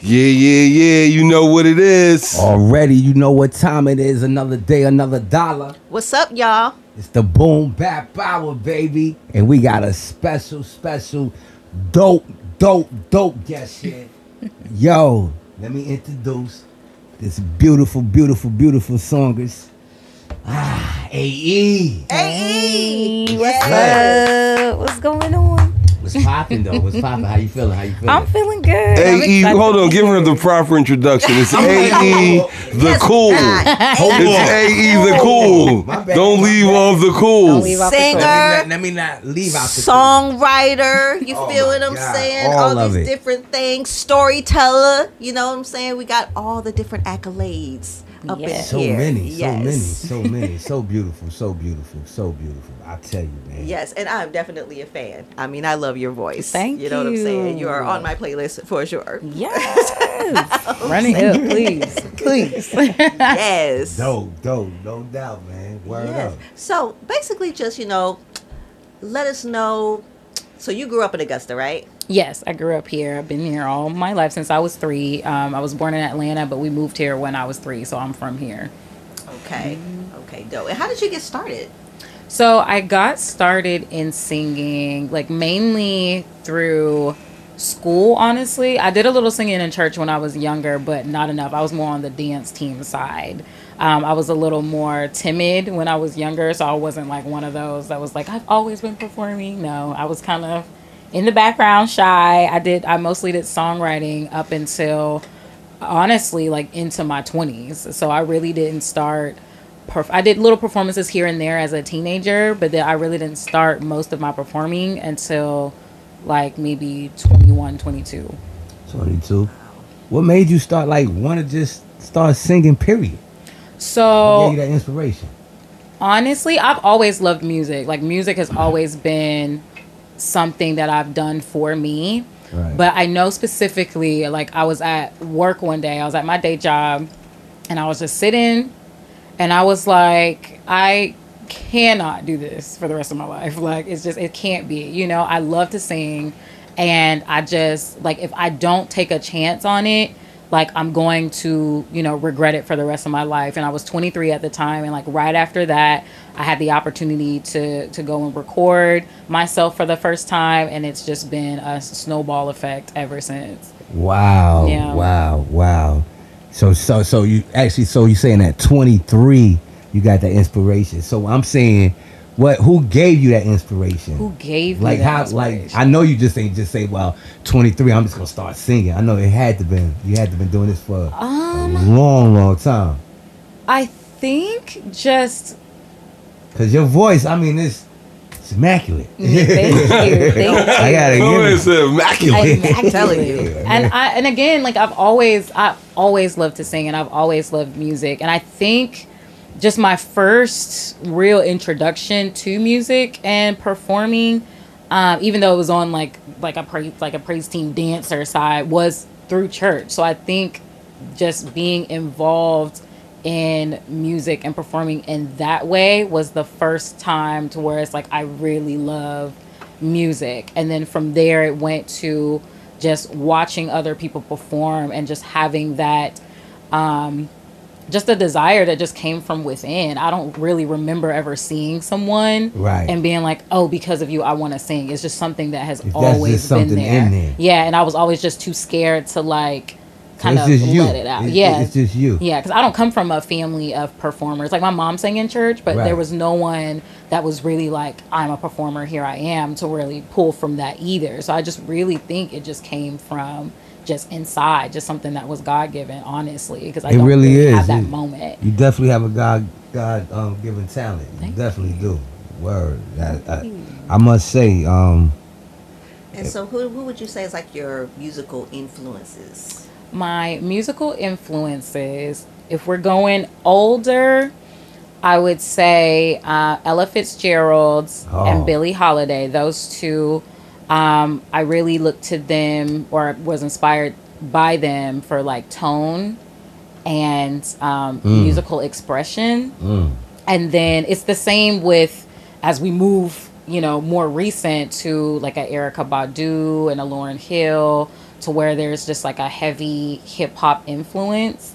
Yeah, yeah, yeah. You know what it is. Already, you know what time it is. Another day, another dollar. What's up, y'all? It's the Boom Bap Hour, baby. And we got a special, special, dope, dope, dope guest here. Yo, let me introduce this beautiful, beautiful, beautiful songers. Ah, AE. Hey, what's Yes. up? What's going on? What's popping though? What's popping? How you feeling? How you feeling? I'm feeling good. I'm AE, hold on, give her the proper introduction. It's AE the cool. Hold It's on. AE the cool. Don't leave off the cool. Don't leave off the Singer. Let me, not, let me not leave out the Songwriter, you Oh feel my what I'm God, saying? all All, these it. different things. Storyteller, you know what I'm saying? We got all the different accolades up Yes. So here. many, so Yes. many, so many, so beautiful, so beautiful, so beautiful. I tell you, man. Yes, and I'm definitely a fan. I mean, I love your voice. Thank you. You know what I'm saying? you. You are on my playlist for sure. Yes. Oh, Running up, please. Please. yes. Dope, dope, no doubt, man. Word Yes. up. So basically, just you know, let us know. So you grew up in Augusta, right? yes, I grew up here. I've been here all my life since I was three. Um, I was born in Atlanta, but we moved here when I was three, so I'm from here. Okay. Mm-hmm. Okay, dope. And how did you get started? So I got started in singing, like mainly through school, honestly. I did a little singing in church when I was younger, but not enough. I was more on the dance team side. Um, I was a little more timid when I was younger, so I wasn't like one of those that was like, I've always been performing. No, I was kind of in the background, shy. I did, I mostly did songwriting up until honestly like into my 20s. So I really didn't start perf- I did little performances here and there as a teenager, but then I really didn't start most of my performing until like maybe 21, 22. 22. What made you start, like, want to just start singing, period? So you that inspiration? honestly, I've always loved music. Like music has always been something that I've done for me. Right. But I know specifically, like I was at work one day, I was at my day job, and I was just sitting, and I was like, I cannot do this for the rest of my life. Like it's just it can't be. You know, I love to sing, and I just like if I don't take a chance on it, like I'm going to, you know, regret it for the rest of my life. And I was 23 at the time, and like right after that, I had the opportunity to to go and record myself for the first time, and it's just been a snowball effect ever since. Wow. Yeah. Wow. Wow. So so so you actually so you're saying at 23 you got that inspiration. So I'm saying what who gave you that inspiration? Who gave like that how like? I know you just ain't just say well 23 I'm just going to start singing. I know it had to been you had to been doing this for Um, a long long time. I think just Cuz your voice I mean it's it's immaculate. thank you, thank you. I got to Oh, give it's it. immaculate. I'm telling you. And I and again, like I've always I've always loved to sing and I've always loved music. And I think just my first real introduction to music and performing, um, even though it was on like like a praise like a praise team dancer side, was through church. So I think just being involved in music and performing in that way was the first time to where it's like I really love music. And then from there it went to just watching other people perform and just having that um just a desire that just came from within. I don't really remember ever seeing someone Right. and being like, "Oh, because of you, I want to sing." It's just something that has always been there. in there. Yeah, and I was always just too scared to like kind it's of let it out. It's- yeah, It's just you. yeah, because I don't come from a family of performers. Like my mom sang in church, but Right. there was no one that was really like, I'm a performer, here I am, to really pull from that either. So I just really think it just came from just inside, just something that was God given, honestly, because I It don't really really is. have that It- moment. You definitely have a God God um, given talent. You Thank definitely do. Word. I, I, I must say, um, And so, who, who would you say is like your musical influences? My musical influences, if we're going older, I would say uh, Ella Fitzgerald's Oh. and Billie Holiday. Those two, um, I really looked to them or was inspired by them for like tone and um, Mm. musical expression. mm, And then it's the same with as we move you know, more recent to like a Erykah Badu and a Lauryn Hill, to where there's just like a heavy hip hop influence.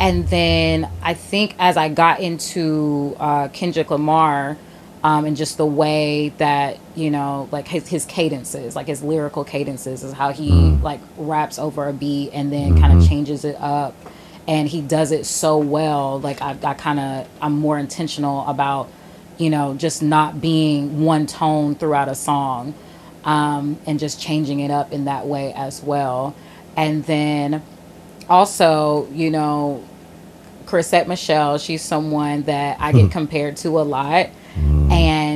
And then I think as I got into uh, Kendrick Lamar, um, and just the way that you know, like his his cadences, like his lyrical cadences, is how he like raps over a beat and then kind of changes it up, and he does it so well. Like I, I kind of I'm more intentional about, you know, just not being one tone throughout a song, um, and just changing it up in that way as well. And then also, you know, Chrisette Michele, she's someone that I get compared to a lot.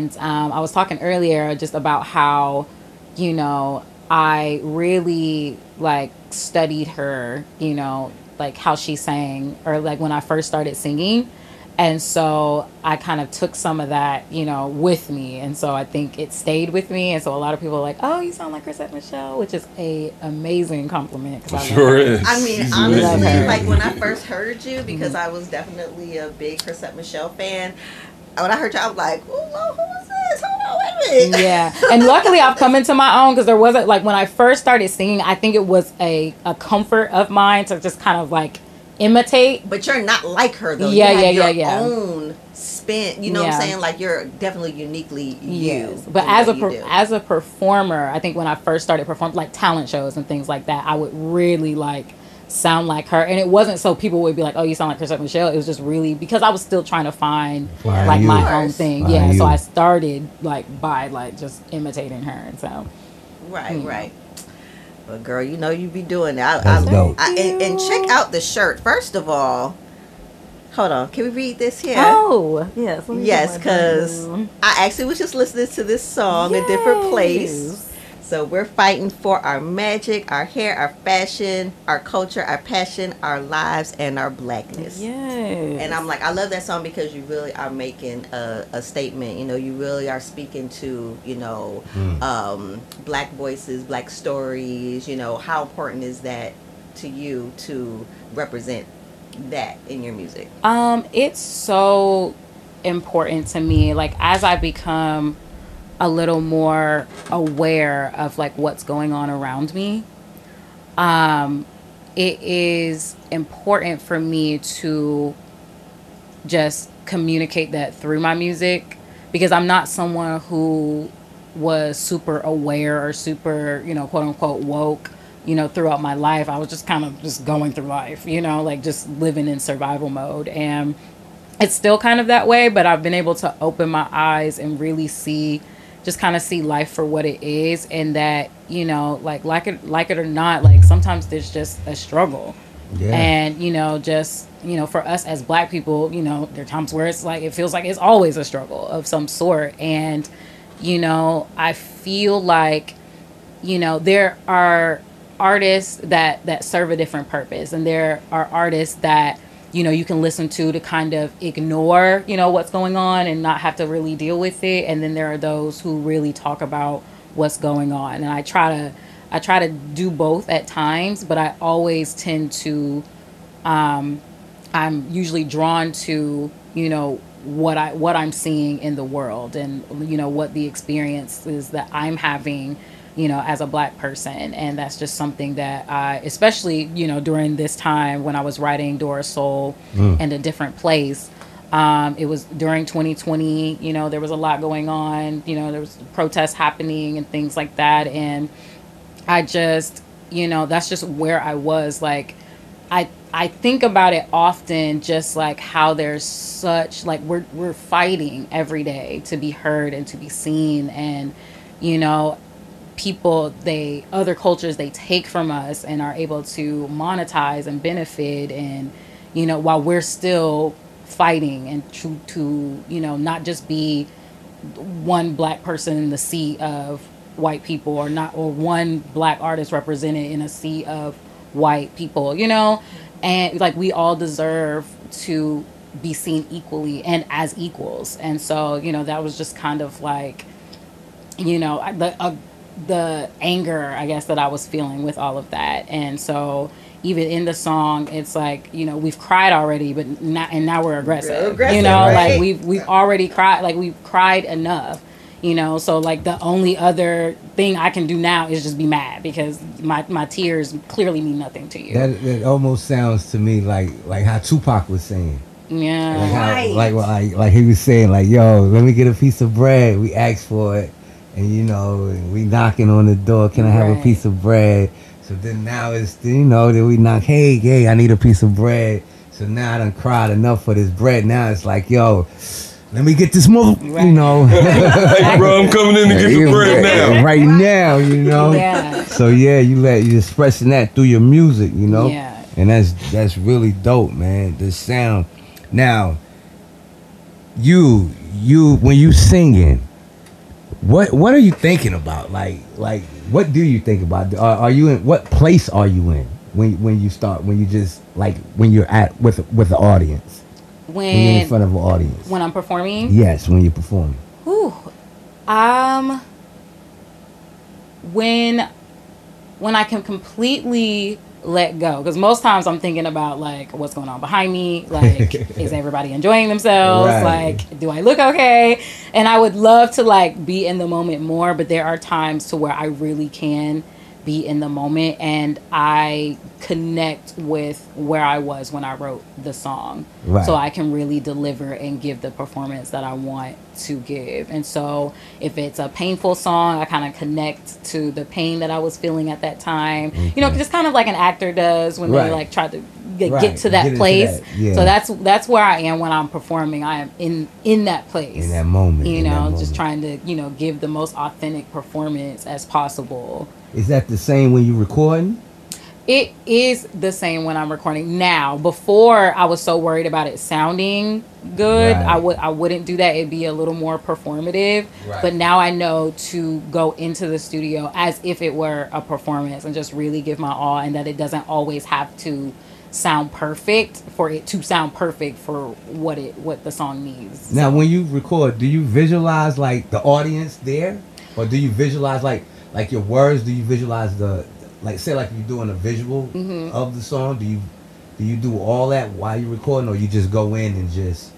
And um, I was talking earlier just about how, you know, I really like studied her, you know, like how she sang or like when I first started singing. And so I kind of took some of that, you know, with me. And so I think it stayed with me. And so a lot of people are like, oh, you sound like Chrisette Michele, which is a amazing compliment. 'cause I love Sure her. is. I mean, She's honestly, Love amazing. her. like when I first heard you, because I was definitely a big Chrisette Michele fan. When I heard you, I was like, "Oh, Lord, who is this? Hold on, wait a minute." yeah and luckily i've come into my own because there wasn't like when i first started singing i think it was a, a comfort of mine to just kind of like imitate But you're not like her though. Yeah, you yeah, your yeah, yeah. Own spin. You know what I'm saying? Like you're definitely uniquely you. yes but as a per- as a performer i think when i first started performing like talent shows and things like that i would really like sound like her and it wasn't so people would be like oh you sound like Chrisette Michele it was just really because I was still trying to find Find like my Of own thing Find yeah so. I started like by like just imitating her and so right, right. But girl, you know you be doing that. I, That's I, dope. I, and, and check out the shirt. First of all, hold on. Can we read this here? oh yes Yes, because. I actually was just listening to this song, a different place. Yes. So we're fighting for our magic, our hair, our fashion, our culture, our passion, our lives, and our blackness. Yes. And I'm like, I love that song because you really are making a, a statement. You know, you really are speaking to, you know, um, black voices, black stories. You know, how important is that to you to represent that in your music? Um, it's so important to me. Like as I become a little more aware of like what's going on around me, um, it is important for me to just communicate that through my music because I'm not someone who was super aware or super, you know, quote unquote woke, you know, throughout my life. I was just kind of just going through life, you know, like just living in survival mode. And it's still kind of that way, but I've been able to open my eyes and really see just kind of see life for what it is and that, you know, like like it like it or not, like sometimes there's just a struggle. Yeah. And, you know, just, you know, for us as black people, you know, there are times where it's like it feels like it's always a struggle of some sort. And, you know, I feel like, you know, there are artists that that serve a different purpose and there are artists that you know you can listen to to kind of ignore you know what's going on and not have to really deal with it. And then there are those who really talk about what's going on. And i try to i try to do both at times but i always tend to um i'm usually drawn to you know what i what i'm seeing in the world and you know what the experience is that i'm having you know as a black person. And that's just something that i especially you know during this time when i was writing dora soul and a different place um, it was during 2020 you know there was a lot going on you know there was protests happening and things like that. And I just, you know, that's just where I was. Like, I I think about it often, just like how there's such like we're we're fighting every day to be heard and to be seen, and you know, people they other cultures they take from us and are able to monetize and benefit, and you know, while we're still fighting and to to you know not just be one black person in the sea of white people or not or one black artist represented in a sea of white people you know? And like we all deserve to be seen equally and as equals. And so you know that was just kind of like you know the uh, the anger i guess that i was feeling with all of that and so even in the song it's like you know we've cried already but not, and now we're aggressive, aggressive, you know right? like we've we've already cried like we've cried enough You know, so like the only other thing I can do now is just be mad because my, my tears clearly mean nothing to you. That, that almost sounds to me like like how Tupac was saying. yeah. Like, how, Right. like, like like he was saying, like, yo, let me get a piece of bread. We asked for it, and you know, and we knocking on the door. Can I have a piece of bread? So then now it's you know that we knock. Hey, hey, I need a piece of bread. So now I done cried enough for this bread. Now it's like, yo, let me get this move. Right. You know, Hey, bro, I'm coming in to get some bread now. right now. You know. Yeah. So yeah, you let you expressing that through your music. You know. Yeah. And that's that's really dope, man. The sound. Now, you you when you singing, what what are you thinking about? Like like what do you think about? Are, are you in what place are you in when when you start when you just like when you're at with with the audience when you're in front of an audience? when I'm performing, yes, when you're performing. Whew. Um when when I can completely let go. Because most times I'm thinking about like what's going on behind me. Like is everybody enjoying themselves? Right. like do I look okay? And I would love to like be in the moment more but there are times to where I really can be in the moment. And I connect with where I was when I wrote the song Right. so I can really deliver and give the performance that I want to give. And so if it's a painful song, I kind of connect to the pain that I was feeling at that time. You know, just kind of like an actor does when Right. they like try to get, Right. to that Get place. that, yeah. So that's that's where I am when I'm performing. I am in in that place. In that moment, You know, moment. just trying to, you know, give the most authentic performance as possible. Is that the same when you're recording? It is the same when I'm recording now. Before I was so worried about it sounding good, I would I wouldn't do that. It'd be a little more performative. Right. But now I know to go into the studio as if it were a performance and just really give my all and that it doesn't always have to sound perfect for it to sound perfect for what it what the song needs. Now, So- when you record, do you visualize like the audience there, or do you visualize like like your words? Do you visualize the like say like you're doing a visual Mm-hmm. of the song? Do you do you do all that while you're recording, or you just go in and just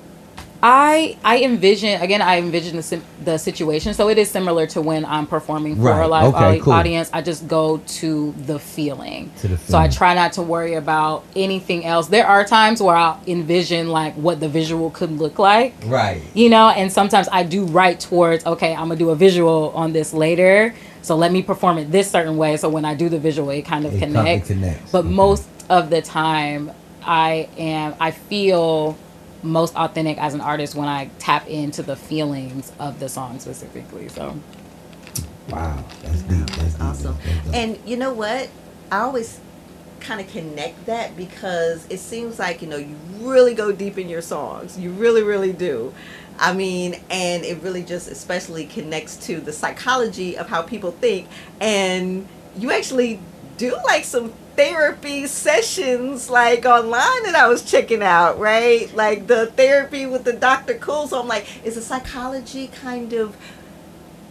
I I envision again. I envision the the situation, so it is similar to when I'm performing for a live okay, cool. audience. I just go to the feeling. To the So I try not to worry about anything else. There are times where I'll envision like what the visual could look like, right? you know, and sometimes I do write towards okay, I'm gonna do a visual on this later. So let me perform it this certain way. So when I do the visual, it kind of It connects. connects, But okay. most of the time, I am I feel most authentic as an artist when I tap into the feelings of the song specifically. So Wow, that's deep. That's deep. awesome. That's dope. And you know what? I always kind of connect that because it seems like you know you really go deep in your songs. You really, really do. I mean, and it really just especially connects to the psychology of how people think, and you actually do like some therapy sessions like online that I was checking out, right? Like the therapy with the Dr. Cool. So I'm like, is the psychology kind of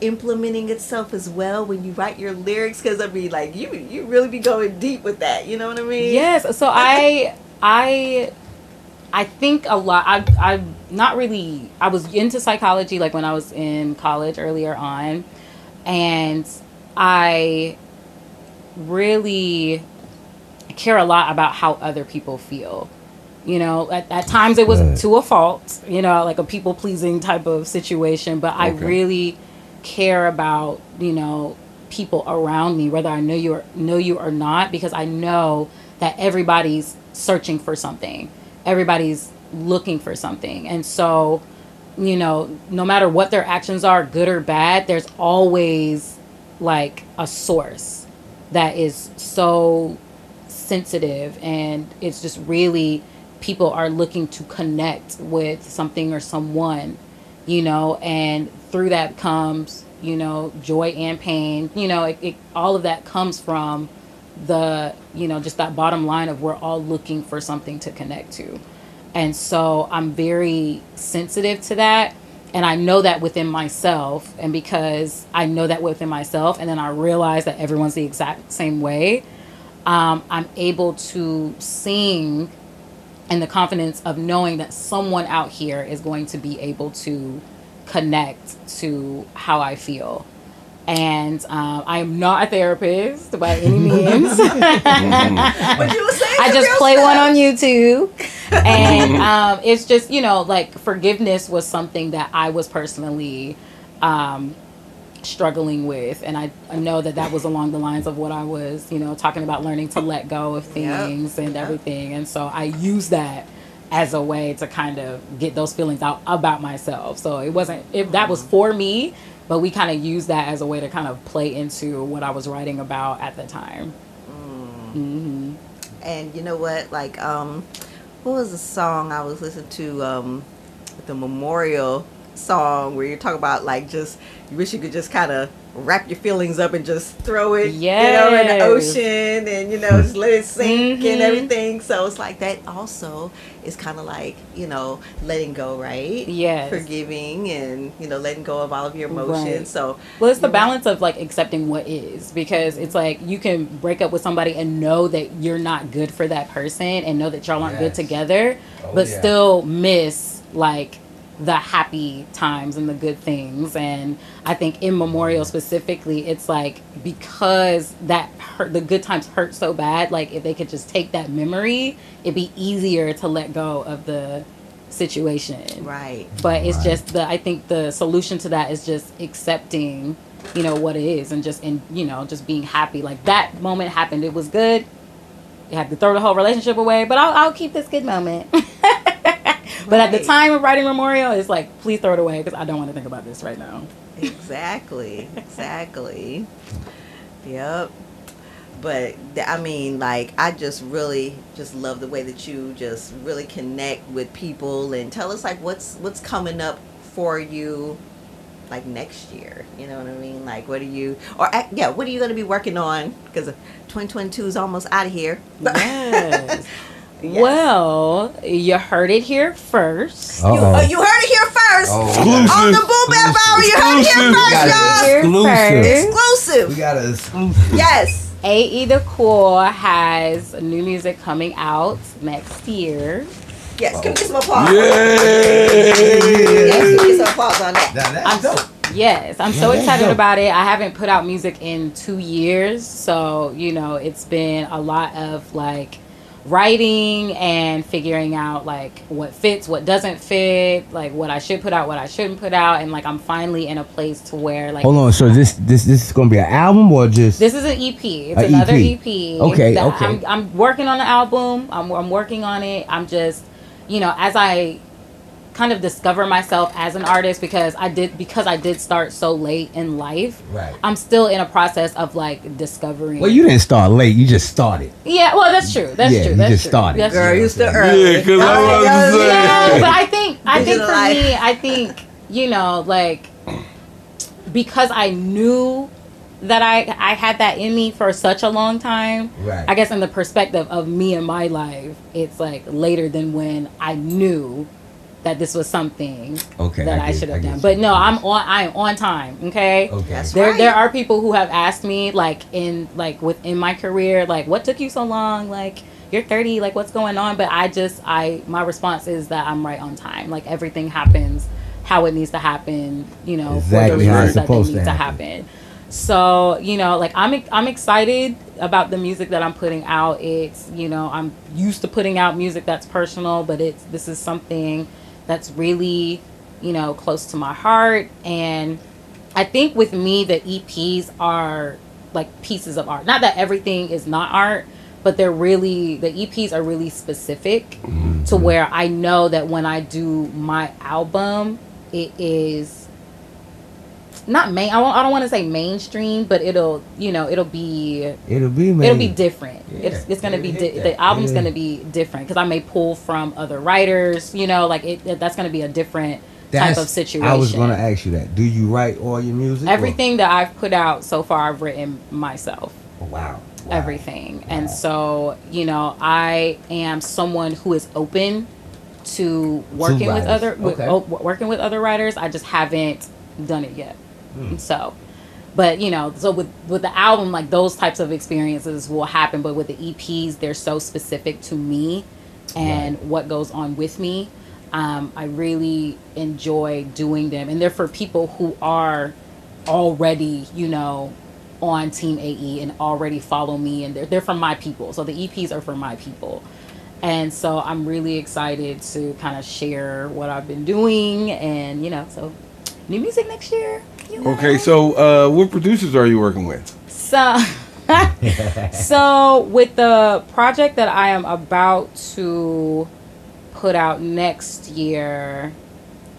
implementing itself as well when you write your lyrics because i mean like you you really be going deep with that you know what i mean yes, so I I I think a lot. I I'm not really. I was into psychology like when I was in college earlier on, and I really care a lot about how other people feel. You know, at, at times it was Right. to a fault, you know, like a people pleasing type of situation, but I really care about, you know, people around me, whether I know you or know you or not, because I know that everybody's searching for something. Everybody's looking for something. And so, you know, no matter what their actions are, good or bad, there's always like a source that is so sensitive and it's just really people are looking to connect with something or someone you know and through that comes you know joy and pain you know it, it, all of that comes from the you know just that bottom line of we're all looking for something to connect to. And so i'm very sensitive to that. And i know that within myself. And because i know that within myself and then i realize that everyone's the exact same way um, i'm able to sing in the confidence of knowing that someone out here is going to be able to connect to how I feel. And um, I am not a therapist by any means. But you were saying I just play stuff. one on YouTube. And um, it's just, you know, like forgiveness was something that I was personally um, struggling with. And I, I know that that was along the lines of what I was, you know, talking about learning to let go of Yep. things and Yep. everything. And so I use that as a way to kind of get those feelings out about myself. So it wasn't, if that was for me, but we kind of used that as a way to kind of play into what I was writing about at the time. hmm And you know what? Like, um, what was the song I was listening to? Um, the memorial song where you talk about like just you wish you could just kind of wrap your feelings up and just throw it, you know, in the ocean and you know just let it sink Mhm. and everything. So it's like that. Also, is kind of like you know letting go, right? Yes. forgiving and you know letting go of all of your emotions. Right. So Well, it's the you're right. balance of like accepting what is because it's like you can break up with somebody and know that you're not good for that person and know that y'all aren't good together, Oh, but yeah. still miss like the happy times and the good things. And I think in Memorial specifically, it's like because that hurt, the good times hurt so bad, like if they could just take that memory, it'd be easier to let go of the situation right. but it's Right. just the i think the solution to that is just accepting you know what it is and just in you know just being happy like that moment happened it was good you have to throw the whole relationship away but i'll, I'll keep this good moment but at the time of writing memorial it's like please throw it away because i don't want to think about this right now Exactly. Exactly. Yep. But I mean, like, I just really just love the way that you just really connect with people and tell us like what's what's coming up for you, like next year. You know what I mean? Like, what are you or yeah, what are you going to be working on? Because 2022 is almost out of here. yes Yes. well you heard it here first You, Uh-oh. uh, you heard it here first Oh, on the Boom Bap Hour. You heard it here Exclusive. first, We y'all. got Here Exclusive. first. We Exclusive. got an exclusive. Yes. AE the Cool has new music coming out next year. Yes. Can we get some applause? Yay! Yes, can we get some applause on that. Now, that's I'm dope. yes, I'm Yeah, so that's excited dope. about it. I haven't put out music in two years, so you know it's been a lot of like writing and figuring out like what fits, what doesn't fit, like what I should put out, what I shouldn't put out, and like I'm finally in a place to where like Hold on. So this this this is gonna be an album or just This is an EP. It's another EP. EP. Okay, okay. I'm, I'm working on the album. I'm, I'm working on it. I'm just, you know, as I kind of discover myself as an artist because I did because I did start so late in life. right? I'm still in a process of like discovering. Well, you didn't start late. You just started. yeah, well, that's true. That's Yeah, true. you That's just true. started. That's Girl, you still Yeah, early. 'cause I Oh, was yeah, say- yeah. But I think I think for life. me, I think you know, like because I knew that I I had that in me for such a long time. Right. I guess in the perspective of me and my life, it's like later than when I knew that this was something Okay, that I I, should have done. But no, I'm on I am on time. Okay. Okay. That's There, right. there are people who have asked me like in like within my career like what took you so long like you're 30 like what's going on but I just I my response is that I'm right on time like everything happens how it needs to happen you know Exactly for the how it's reasons that they need to to happen. happen so you know like I'm I'm excited about the music that I'm putting out it's you know I'm used to putting out music that's personal but it's this is something that's really you know close to my heart and I think with me, the EPs are like pieces of art. Not that everything is not art, but they're really the EPs are really specific mm-hmm. to where I know that when I do my album, it is not main. I, I don't want to say mainstream, but it'll you know it'll be It'll be man. it'll be different. Yeah, it's it's gonna be it'll di- the album's Yeah. gonna be different because I may pull from other writers. You know, like it, that's gonna be a different type of situation. I was gonna ask you that. Do you write all your music? or- Everything that I've put out so far, I've written myself. Oh, wow. Wow. Everything. And so, you know, I am someone who is open to working with other with, Okay. oh, working with other writers. I just haven't done it yet. Hmm. So, but you know, so with with the album, like those types of experiences will happen. But with the EPs, they're so specific to me and what goes on with me. Um, I really enjoy doing them, and they're for people who are already, you know, on Team AE and already follow me, and they're they're from my people. So the EPs are for my people, and so I'm really excited to kind of share what I've been doing, and you know, so new music next year. You? Okay, so uh, what producers are you working with? So, so with the project that I am about to put out next year,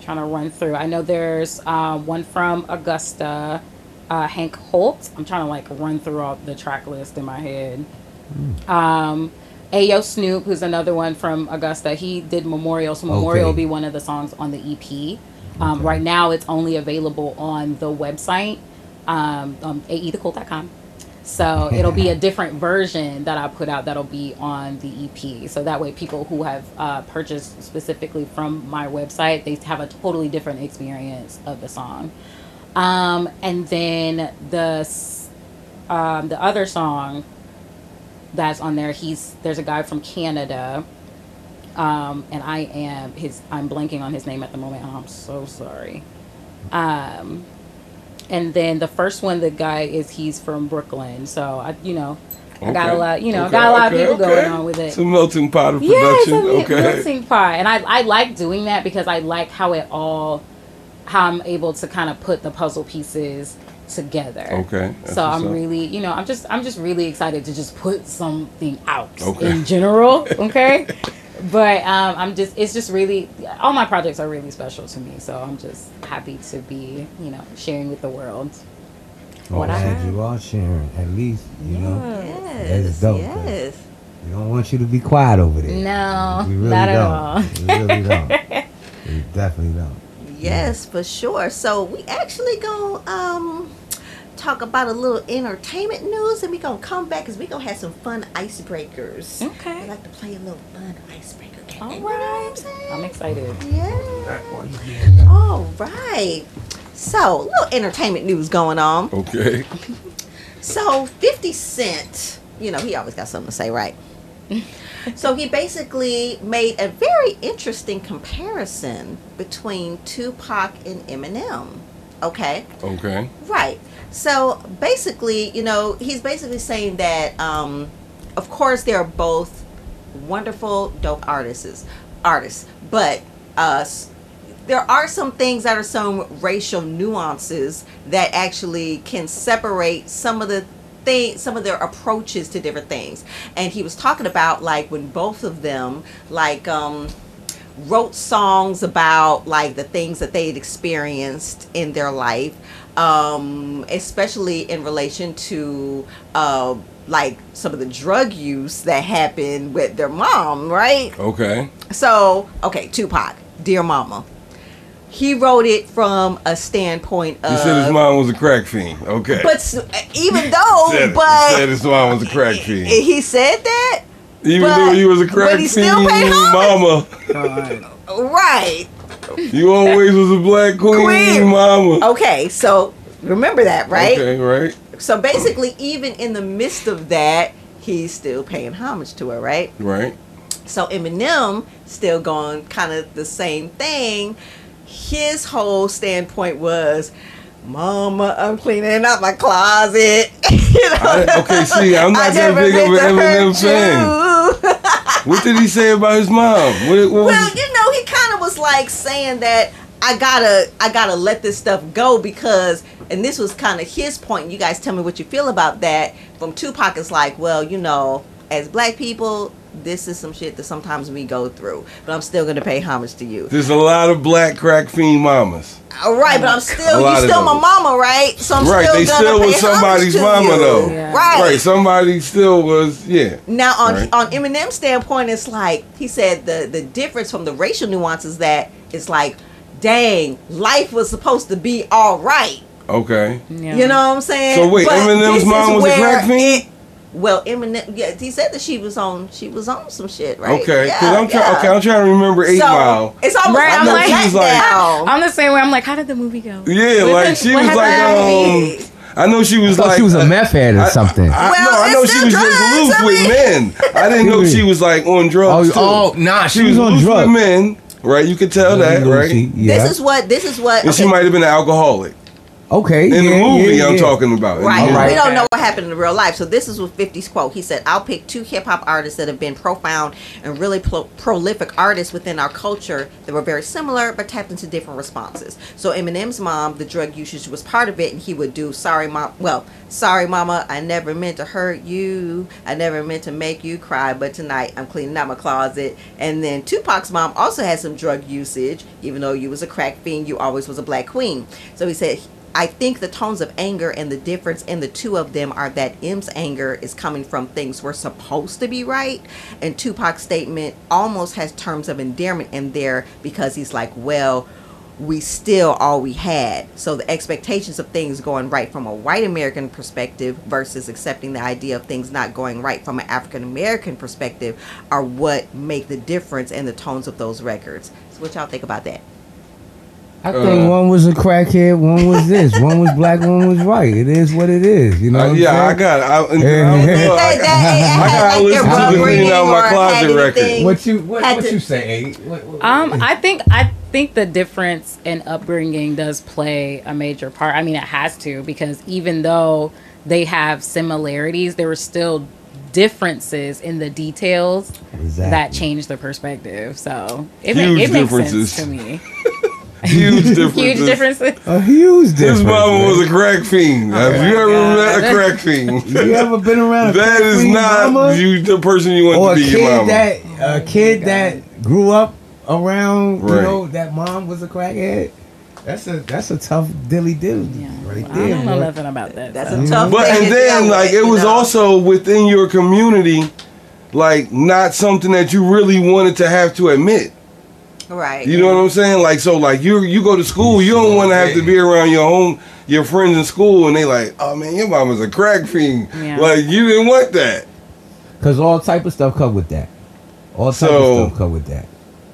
trying to run through. I know there's uh, one from Augusta, uh, Hank Holt. I'm trying to like run through all the track list in my head. Um, Ayo Snoop, who's another one from Augusta. He did Memorial, so Memorial Okay. will be one of the songs on the EP. Um, Right now, it's only available on the website, um, um, aethecool.com. So it'll be a different version that I put out that'll be on the EP. So that way, people who have uh, purchased specifically from my website, they have a totally different experience of the song. Um, and then the um, the other song that's on there, he's there's a guy from Canada, um, and I am his. I'm blanking on his name at the moment. and I'm so sorry. Um, and then the first one, the guy is he's from Brooklyn, so I, you know, I got a lot, you know, Okay, got a lot okay, of people okay. going on with it. A melting pot of Yeah, it's production. a okay. melting pot, and I I like doing that because I like how it all, how I'm able to kind of put the puzzle pieces together. Okay, So I'm up. really, you know, I'm just I'm just really excited to just put something out Okay. in general. Okay. But um, I'm just, it's just really, all my projects are really special to me. So I'm just happy to be, you know, sharing with the world. I'm What I glad have. you are sharing, at least, you know. Yes. That's dope. Yes. We don't want you to be quiet over there. No, we really not at don't. all. We really don't. we definitely don't. Yes, for sure. So we actually gonna um talk about a little entertainment news, and we're gonna come back because we're gonna have some fun icebreakers. Okay. We like to play a little fun icebreaker game. All You know I'm I'm excited. Yeah. All right. So, a little entertainment news going on. Okay. So, 50 Cent, you know, he always got something to say, right? so, he basically made a very interesting comparison between Tupac and Eminem. Okay? Okay. Right. So, basically, you know, he's basically saying that, um, of course, they're both wonderful, dope artists, artists, but uh, there are some things that are some racial nuances that actually can separate some of the thing some of their approaches to different things and he was talking about like when both of them like um wrote songs about like the things that they had experienced in their life um especially in relation to uh like some of the drug use that happened with their mom right Okay. so, okay, Tupac, Dear Mama. He wrote it from a standpoint He of. said his mom was a crack fiend. Okay. But even though, said, it. he but said his mom was a crack fiend. he said that, Even but- though he was a crack he fiend, still paid mama, right? you always was a black queen, Queen. mama. Okay, so remember that, right? Okay, right, So basically, even in the midst of that, he's still paying homage to her, right? right. So Eminem still going kind of the same thing. His whole standpoint was, "Mama, I'm cleaning out my closet." you know? I- okay, see, I'm not I that big of an Eminem fan. What did he say about his mom? What, what well, was, you know, he kind of was like saying that I gotta, I gotta let this stuff go because, and this was kind of his point. You guys tell me what you feel about that. From Tupac, it's like, well, you know, as black people, this is some shit that sometimes we go through, but I'm still gonna pay homage to you. there's a lot of black crack fiend mamas. All right, but I'm still you still my mama, right? So I'm Right, still they still was somebody's mama you. though. Yeah. Right. Right, somebody still was, yeah. Now on Right. on Eminem's standpoint, it's like he said the the difference from the racial nuances that it's like, dang, life was supposed to be all right. Okay. Yeah. You know what I'm saying? So wait, Eminem's mom was a crack fiend? it- well, Eminem, yeah, he said that she was on she was on some shit, right? Okay, Yeah, I'm trying. yeah. Okay, I'm trying to remember Eight so, Mile. It's almost Right, I'm a like- She was like- letdown. I'm the same way. I'm like, how did the movie go? Yeah, What like she was like, um, I know she was I like she was a uh, meth head or I- something. I, Well, no, I know she still was just drugs, loose I with men. I didn't know she was like on Oh, drugs too. oh, nah, she, she was, was on loose drugs. with men. right? You could tell that, Lucy, right? Yeah. This is what this is what And she might have been an alcoholic okay. in yeah, the movie. yeah, I'm yeah. talking about. In the Right. We don't know what happened in real life. So this is what 50's quote. He said, I'll pick two hip hop artists that have been profound and really pro- prolific artists within our culture that were very similar but tapped into different responses. So Eminem's mom, the drug usage was part of it, and he would do sorry mom well, sorry mama, I never meant to hurt you. I never meant to make you cry, but tonight I'm cleaning out my closet. And then Tupac's mom also had some drug usage, even though you was a crack fiend, you always was a black queen. So he said I think the tones of anger and the difference in the two of them are that M's anger is coming from things we're supposed to be right, and Tupac's statement almost has terms of endearment in there because he's like, well, we still all we had. So the expectations of things going right from a white American perspective versus accepting the idea of things not going right from an African American perspective are what make the difference in the tones of those records. So what y'all think about that? I think Uh, one was a crackhead, one was this, one was black, one was white. It is what it is. You know. Uh, what I'm yeah, I got. I, I, don't Yeah. know. I, That- that- I gotta like, listen their to the upbringing Out My or had Closet record. anything- What you what, what to- you say? What, what, Um, I think I think the difference in upbringing does play a major part. I mean, it has to because even though they have similarities, there were still differences in the details Exactly. that change the perspective. So it, ma- Huge it makes differences. sense to me. huge difference. Huge differences. a huge difference. His mama was a crack fiend. Oh, have you ever God. met a crack fiend? You ever been around a that crack is fiend not mama? you, the person you want or to be. Your kid mama. that a kid that grew up around you know that mom was a crackhead. That's a that's a tough dilly dilly Yeah. right I there. don't know nothing about that. That's so. a mm-hmm. tough But thing and then deal like it was know? also within your community, like not something that you really wanted to have to admit. Right. You know what I'm saying? Like so, like you you go to school, you don't want to have to be around your home, your friends in school, and they like, oh man, your mama's a crack fiend. Yeah. Like you didn't want that. Cause all type of stuff come with that. All type So- of stuff come with that.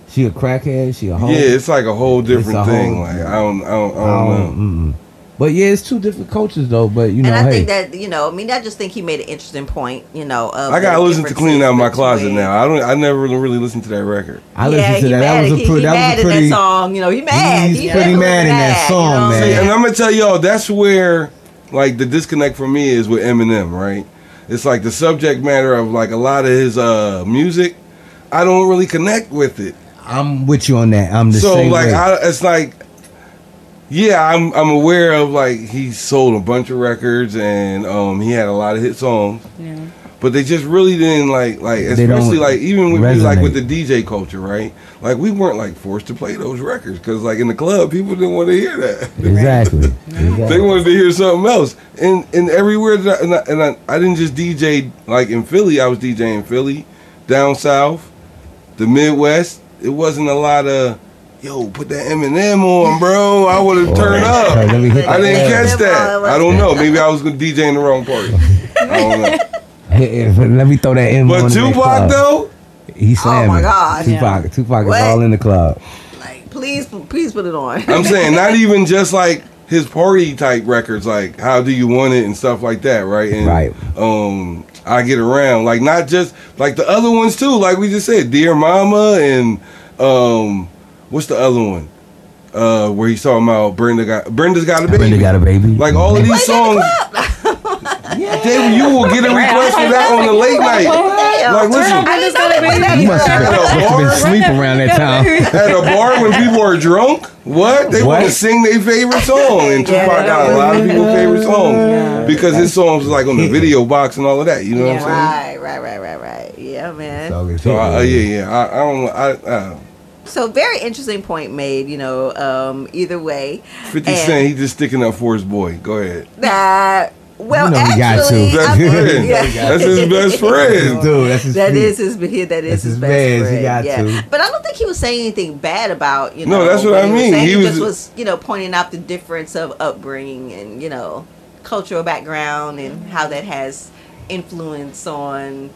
She a crackhead. She a home. Yeah, it's like a whole different a thing. whole- like I don't, I don't, I I don't know. don't- mm-mm. But yeah, it's two different cultures though. But you know, and I hey, think that you know, I mean, I just think he made an interesting point. You know, of I gotta the listen to cleaning out my closet differences now. I don't. I never really, really listened to that record. I yeah, listened to that. That was a pretty. he That mad was a in pretty. that song. You know, he mad. He's He pretty definitely mad in that you song, know? man. See, and I'm gonna tell y'all that's where like the disconnect for me is with Eminem, right? It's like the subject matter of like a lot of his uh music. I don't really connect with it. I'm with you on that. I'm the so same like, way. I, it's like, yeah, I'm I'm aware of like he sold a bunch of records and um he had a lot of hit songs, Yeah. but they just really didn't like like especially like even with me, like with the DJ culture, right? Like we weren't like forced to play those records because like in the club people didn't want to hear that. exactly. They wanted to hear something else. And and everywhere that I, and, I, and I, I didn't just DJ like in Philly. I was DJing Philly, down south, the Midwest. It wasn't a lot of yo put that Eminem on, bro. I would have turned up. Let me hit I didn't catch that. I don't know. Maybe I was gonna DJ in the wrong party. I don't know. Let me throw that in. But on the Tupac club. though, he slamming. Oh my God. Tupac. Tupac What? is all in the club. Like, please, please put it on. I'm saying not even just like his party type records, like How Do You Want It and stuff like that, right? And, Right. Um, I get around, like not just like the other ones too, like we just said, Dear Mama and um, what's the other one? Uh, where he's talking about Brenda got Brenda's got a baby. Brenda got a baby. Like all of these Plays at the songs, club. David, you will get a request for that on the late night. Like, listen. I didn't know they played that You must have been, must have been asleep around that time. At a bar when people are drunk, what? They want to sing their favorite song. And Yeah. Tupac got a lot of people's favorite songs. Because his songs was like on the video box and all of that. You know what I'm saying? Right, right, right, right, right. Yeah, man. So, So, I, uh, yeah, yeah. I, I don't know. I, uh, So very interesting point made. You know, um, either way. 50 And- Cent, he just sticking up for his boy. Go ahead. That well, You know he got actually, to. That's I mean, yeah. That's his best friend. Dude, that's his That feet. is his that is That's his, his best mans, he friend. got yeah. to. But I don't think he was saying anything bad about you know. No, that's what I he was mean. saying. He He, was- just was you know pointing out the difference of upbringing and you know cultural background and how that has influence on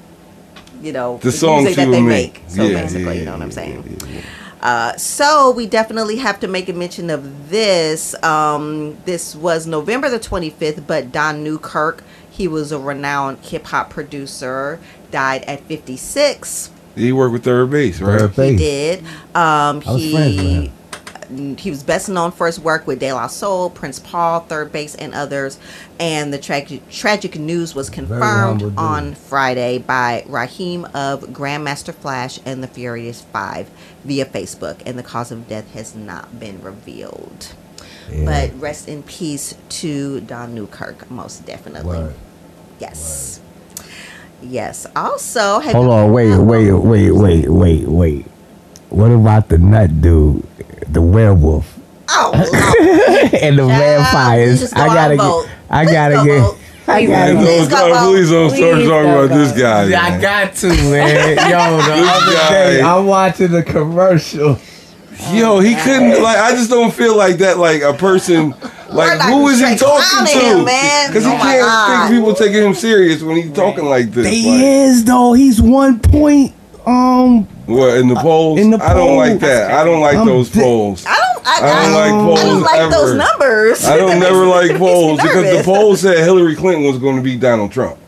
you know The songs music that they make. make. So Yeah, basically, yeah, you know what I'm yeah, saying. Yeah, yeah. Uh, so we definitely have to make a mention of this. Um, this was November the 25th, but Don Newkirk, he was a renowned hip hop producer, died at 56. He worked with Third Base, right? Third He did. Um, I was friends with he him. He was best known for his work with De La Soul, Prince Paul, Third Base, and others. And the tragic tragic news was confirmed on Friday by Rahiem of Grandmaster Flash and the Furious Five via Facebook, and the cause of death has not been revealed. Yeah. But rest in peace to Don Newkirk, most definitely. Yes. Yes. Also, Hold on, wait, wait, wait, wait, wait, wait. What about the nut dude, the werewolf, Oh, Lord. and the Child, vampires? go I gotta get. I gotta go get, vote. I Please gotta Please Please don't, get. go please don't start Please talking about this go. guy. I got to, man. Yo, the other guy- day I'm watching the commercial. Yo, he couldn't like. I just don't feel like that. Like a person, like who is he talking to? man. Because he Oh my can't God. think people taking him serious when he's talking like this. He like, is though. He's one point. Um, what in the uh, polls? in the I don't like that. I don't like I'm those di- polls. I don't. I, I don't I, like I don't like ever. those numbers. I don't never makes- like polls because the polls said Hillary Clinton was going to be Donald Trump.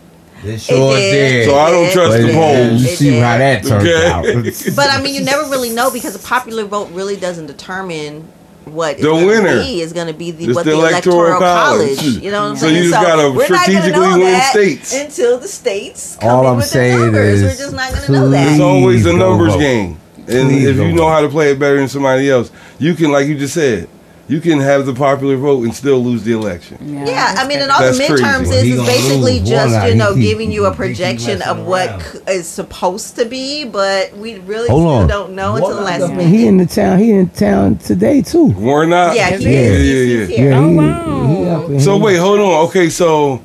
it sure did. So I don't trust But the did. polls. You see how that turned Okay. out. But I mean, you never really know because a popular vote really doesn't determine what The it's gonna winner. be. Is going to be the what the the, electoral electoral, college. college. You know what I'm So saying? you just gotta we're not gonna strategically know win that states. until the states come All in I'm with saying the numbers. is, we're just not going to know that. It's always a numbers game. And Please if you know how to play it better than somebody else, you can, like you just said, you can have the popular vote and still lose the election. Yeah, I mean, and all That's the crazy. midterms Well, he is, is basically just you know He keep- giving you a projection of what around. c- is supposed to be, but we really still don't know until the last I minute. he in the town. He in town today too. Warnock? yeah, Yeah, he yeah, is. yeah, He's, yeah. he's here. Yeah, Oh, wow. he up So wait, hold on. Okay, so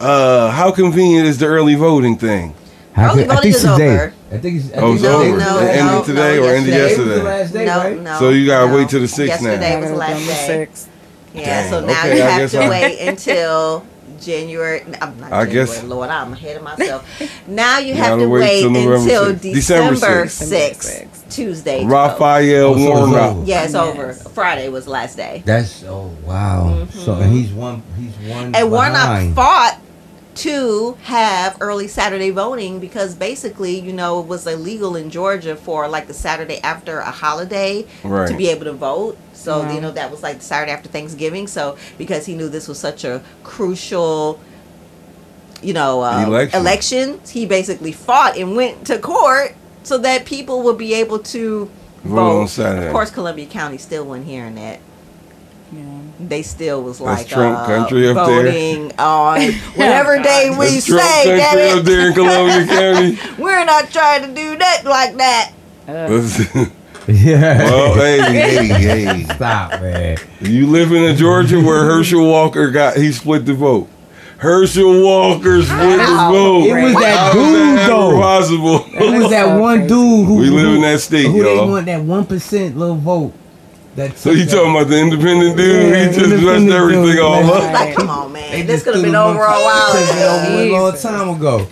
uh, how convenient is the early voting thing? How Early could- I voting think is today. over. I think it's, I Oh, think it's No, over. no, it ended no, today no, or ended yesterday. It the yesterday? last day, No, right? no. So you gotta no. wait till the sixth now. Yesterday was the last day. Six. Yeah, Dang, so now okay, you I have to I- wait until January. I'm not I January, guess- Lord, I'm ahead of myself. now you You have gotta wait wait until 6th. December December 6th. 6th, Tuesday. Raphael Oh, Warnock. Yeah, it's Yes. over. Friday was last day. That's oh wow. So and mm-hmm. he's one. He's one. And Warnock behind. fought to have early Saturday voting because basically, you know, it was illegal in Georgia for like the Saturday after a holiday Right. to be able to vote. So, Wow. you know, that was like the Saturday after Thanksgiving. So, because he knew this was such a crucial, you know, uh, Election. election, he basically fought and went to court so that people would be able to Vote vote. on Saturday. Of course, Columbia County still wasn't hearing that Yeah. they still was That's like Trump uh, country up there. voting on whatever God. day we That's Trump say. country up there in. Columbia County. We're not trying to do that like that. Uh, Yeah. well, hey, hey, hey. Stop, man. You live in a Georgia where Herschel Walker got he split the vote. Herschel Walker split the vote. It was that How is dude, that though. possible? It was that one dude who We live who- in that state, who y'all. they want that one percent little vote. That So you talking about the independent dude? Yeah, he just independent messed everything dude, all man. up. Like, come on, They man. This just could have threw been the over a monkey- while took it ago. over a long time ago.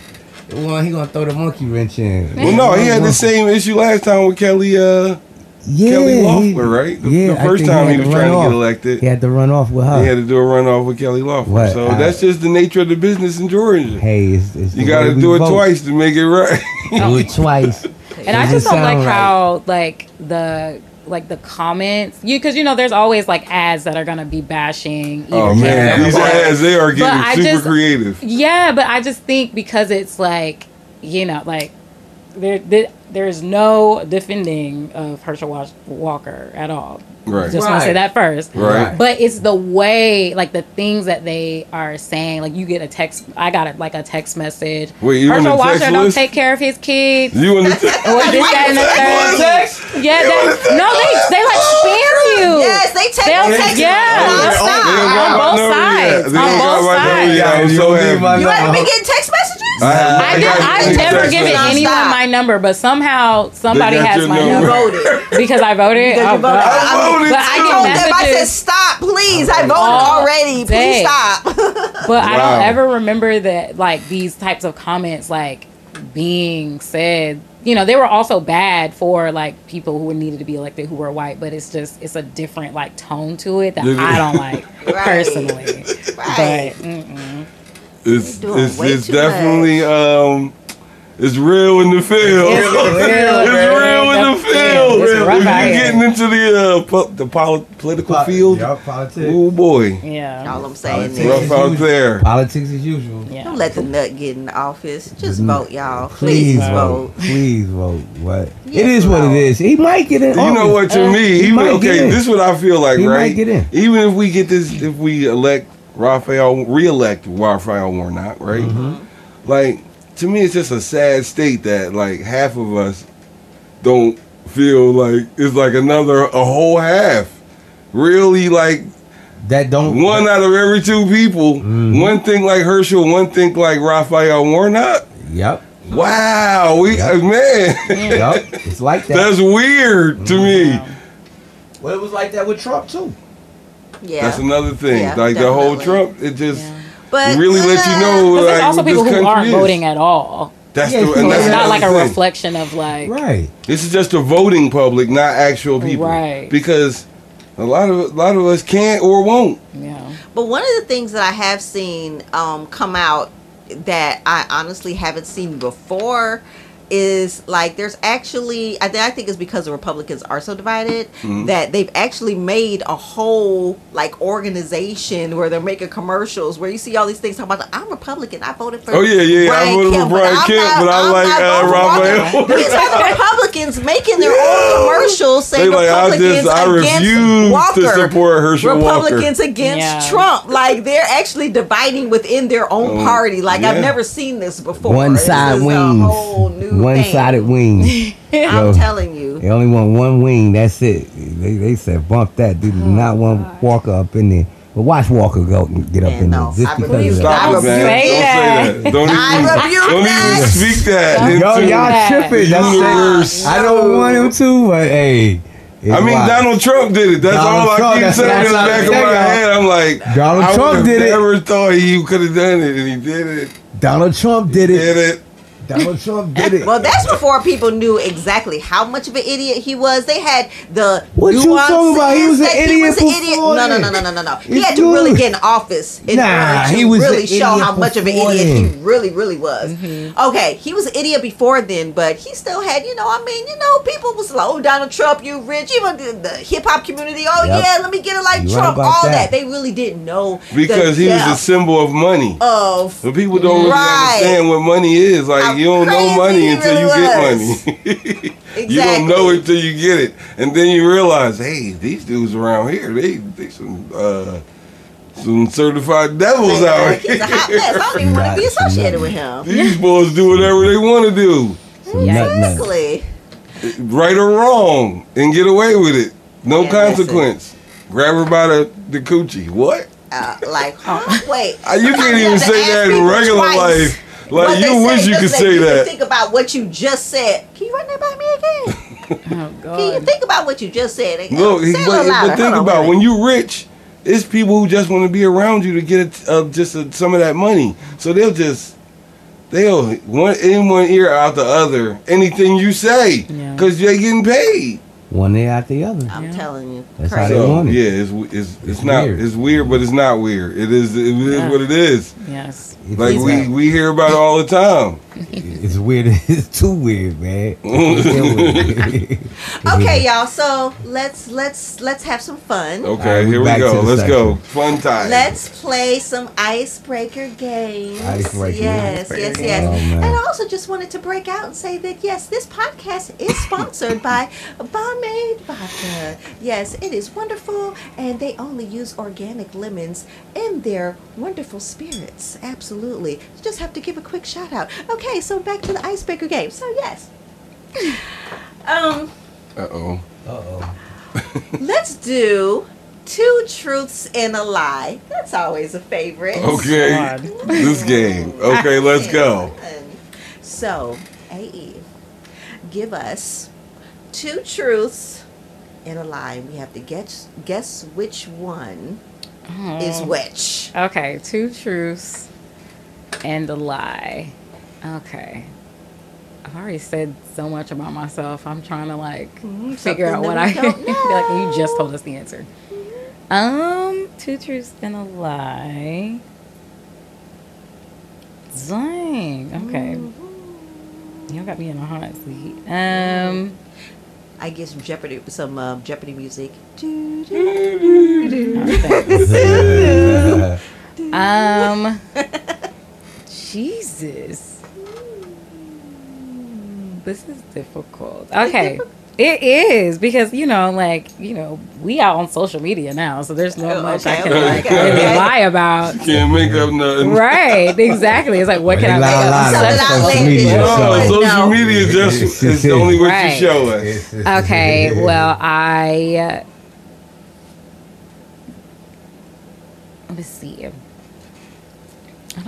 Well, he gonna throw the monkey wrench in. Well, no, he had the same issue last time with Kelly. Uh, yeah, Kelly he- Loeffler, right? The- yeah, the first time he had was to trying run to get elected. He had to run off with her. He had to do a runoff with Kelly Loeffler. What, So uh, that's just the nature of the business in Georgia. hey, it's, it's you got to do it vote. twice to make it right. Do it twice. and I just don't like right. how like the like the comments you because you know there's always like ads that are gonna be bashing. oh man, these ads they are getting super just- creative. Yeah, but I just think because it's like, you know, like there, there there's no defending of Herschel Wa- Walker at all. Right. Just want to say that first. Right. But it's the way, like the things that they are saying. Like you get a text. I got a, like a text message. Wait, you on Herschel the text Walker don't list? take care of his kids. You in the te- Or this, that, and the third. Yeah, You on the that, no, they they like spam you. Yes, they take They'll- they text yeah, you they'll stop. They don't On both sides. On both sides. yet. I'm You so don't need my happy. You haven't number. been getting text messages? I have- I, I've never text given anyone my number, but somehow somebody has my number. You number voted. because I voted. Because Oh, you voted. I voted But I get told them, I said, stop, please. I voted All already. day. Please stop. but I don't ever remember that like these types of comments like being said. You know, they were also bad for like people who needed to be elected who were white, but it's just it's a different like tone to it that I don't like Right. personally. Right. But mm-mm. It's it's, it's too definitely um It's real in the field. It's real It's in real in the the field. field. It's rough If out you're getting into the uh, po- the poli- political field, oh boy, Yeah. All I'm saying Politics. is, rough out there. Politics as usual. Yeah. don't let the nut get in the office. Just Mm. vote, y'all. Please Please, vote. vote. Please vote. What? Yes, it is what vote. it is. He might get in. You know what? To Uh, me, he even might get okay, this is what I feel like, He might right? get in. Even if we get this, if we elect Raphael, re-elect Raphael Warnock, right? Mm-hmm. Like to me, it's just a sad state that like half of us don't feel like it's like another a whole half. Really, like That don't. one out of every two people, Mhm. one think like Herschel, one think like Raphael Warnock. Yep. Wow, we Yep. uh, man, Yep. It's like that. that's weird to me. Well, it was like that with Trump too. Yeah. That's another thing. Yeah, like the whole. Trump, it just Yeah. But really let you uh, know But like there's also people who aren't is. voting at all. That's Yeah, the, it's and not- that's It's not like a thing. reflection of like Right. This is just a voting public, not actual people. Right. Because a lot of a lot of us can't or won't. yeah. But one of the things that I have seen um, come out that I honestly haven't seen before is like there's actually I, th- I think it's because the Republicans are so divided Mhm. that they've actually made a whole like organization where they're making commercials where you see all these things talking about I'm Republican I voted for Oh, yeah, yeah, yeah, I Brian voted for Kemp, Brian I'm Kemp, not- but I I'm like, not uh, voting for Raphael. These are the Republicans making their own commercials saying They like, I Republicans just- I against refuse to Walker. support Herschel Walker. Republicans against Yeah. Trump. Like they're actually dividing within their own Um, party. Like yeah. I've never seen this before. One side is a wings. Whole new One thing. sided wings. I'm Yo. telling you. They only want one wing. That's it. They, they said bump that. They do Oh, not want Walker up in there. But watch Walker go and get up Man, in no, there just I because of that. that. Stop it, man. Don't say that. Don't I even, rebuke don't that. even speak that. Don't Yo, y'all that. tripping. That's Universe. it. I don't want him to, but hey. it's I mean, wild. Donald Trump did it. That's Donald all Trump, I keep saying in the that's back of my I'm head. I'm like, Donald I Trump would've did it. I never thought he could have done it, and he did it. Donald Trump did it. Did it. Donald Trump did it. Well, that's before people knew exactly how much of an idiot he was. They had the What you talking about? He was an idiot he was an idiot. No, no, no, no, no, no, no. He It's had to really get in office in Nah, order to he was really an show how much of an idiot then. he really, really was. Mm-hmm. Okay, he was an idiot before then, but he still had, you know, I mean, you know, people was like, "Oh, Donald Trump, you rich." Even the, the hip hop community, "Oh Yep. yeah, let me get it like You Trump." All that. that. they really didn't know Because the he was a symbol of money. of But people don't really understand what money is. Like How you don't know money until really you get was. money. You don't know it till you get it, and then you realize, hey, these dudes around here, they they some uh, some certified devils out Like, he's a hot here. mess. I don't even want to be associated with him. These boys do whatever they want to do, Some. Exactly. right or wrong, and get away with it. No Man, consequence. Grab her by the, the coochie. What? Uh, like, huh? Wait. Uh, You can't even say that in regular twice life. What Like you wish you could say you that. Think about what you just said. Can you run that by me again? Oh Can you think about what you just said? Look, Say it a but, little but think Hold on, about wait. when you're rich, it's people who just want to be around you to get uh, just uh some of that money. So they'll just they'll one in one ear out the other anything you say Yeah. because you're getting paid. One day after the other. I'm Yeah. telling you. That's how they So want it. yeah, it's it's it's, It's not weird. it's weird, but it's not weird. It is it is Yeah. what it is. Yes. Like it's we not- we hear about it all the time. it's weird. It's too weird, man. Weird. Okay, y'all. So let's let's let's have some fun. Okay, Alright, we here we go. Let's go. Fun time. Let's play some icebreaker games. Icebreaker Yes, games. yes, Oh, yes. man. and I also just wanted to break out and say that yes, this podcast is sponsored by Bomade Vodka. Yes, it is wonderful, and they only use organic lemons in their wonderful spirits. Absolutely. You just have to give a quick shout out. Okay, so back to the icebreaker game. So yes. Um, Uh oh. Uh-oh. let's do two truths and a lie. That's always a favorite. Okay. God. This game. Okay, let's go. So, AE, give us two truths and a lie. We have to guess guess which one is Oh. which. Okay, two truths and a lie. Okay. I've already said so much about myself. I'm trying to like Mhm, figure out what I like. You just told us the answer. Um, two truths and a lie. Dang. Okay. Y'all got me in a hot seat. Um, I get some Jeopardy, some um, Jeopardy music. um, Jesus, this is difficult. Okay. It is because you know, like you know, we out on social media now, so there's no Oh, much okay, I can okay, like okay, lie about. Can't make up nothing. Right, exactly. It's like, what can I lie make up? on social media. No, social no. media is just it's the only way Right. to show us. Okay, well, I. Uh, let's see.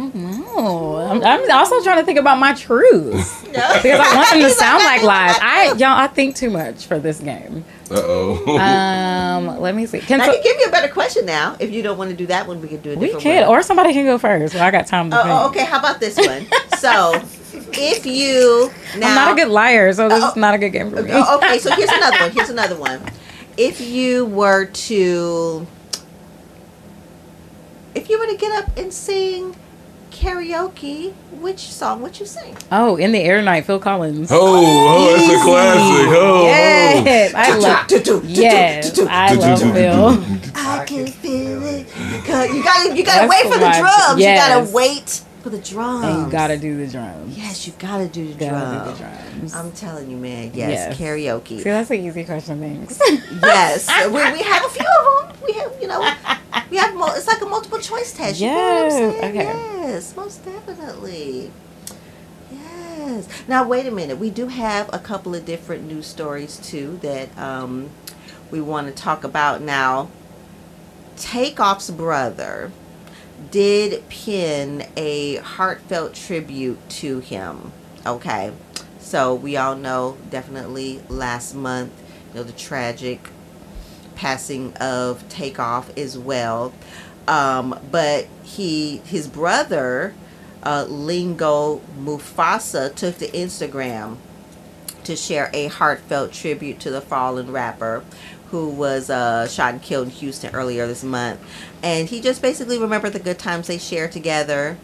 I don't know. I'm, I'm also trying to think about my truths because I want them to sound like lies. I y'all, I think too much for this game. Uh oh. Um, let me see. Can I so- can give you a better question now. If you don't want to do that one, we can do a we different could, or somebody can go first. Well, I got time to Oh, oh, okay. How about this one? so, if you now, I'm not a good liar, so this Oh, is not a good game for me. Oh, okay, so here's another one. Here's another one. If you were to, if you were to get up and sing karaoke, which song would you sing? Oh, in the air tonight, Phil Collins. Oh, oh, that's a classic. Oh, Yes, I love. Yes, I love Phil. I can feel it. You gotta, you gotta That's wait for the my- drums. You gotta wait for the drums. And you gotta do the drums. Yes, you gotta do the Gotta do drums. the drums. I'm telling you, man. Yes, Yes. karaoke. See, that's an easy question. Thanks. Yes, we, we have a few of them. We have, you know, we have. Mo- it's like a multiple choice test. You know what I'm Yes, saying? okay. Yes, most definitely. Yes. Now wait a minute. We do have a couple of different news stories too that um, we want to talk about now. Takeoff's brother did pin a heartfelt tribute to him. Okay. So we all know definitely last month, you know, the tragic passing of Takeoff as well. Um, but he his brother, uh, Lingo Mufasa, took to Instagram to share a heartfelt tribute to the fallen rapper who was uh, shot and killed in Houston earlier this month. And he just basically remembered the good times they shared together,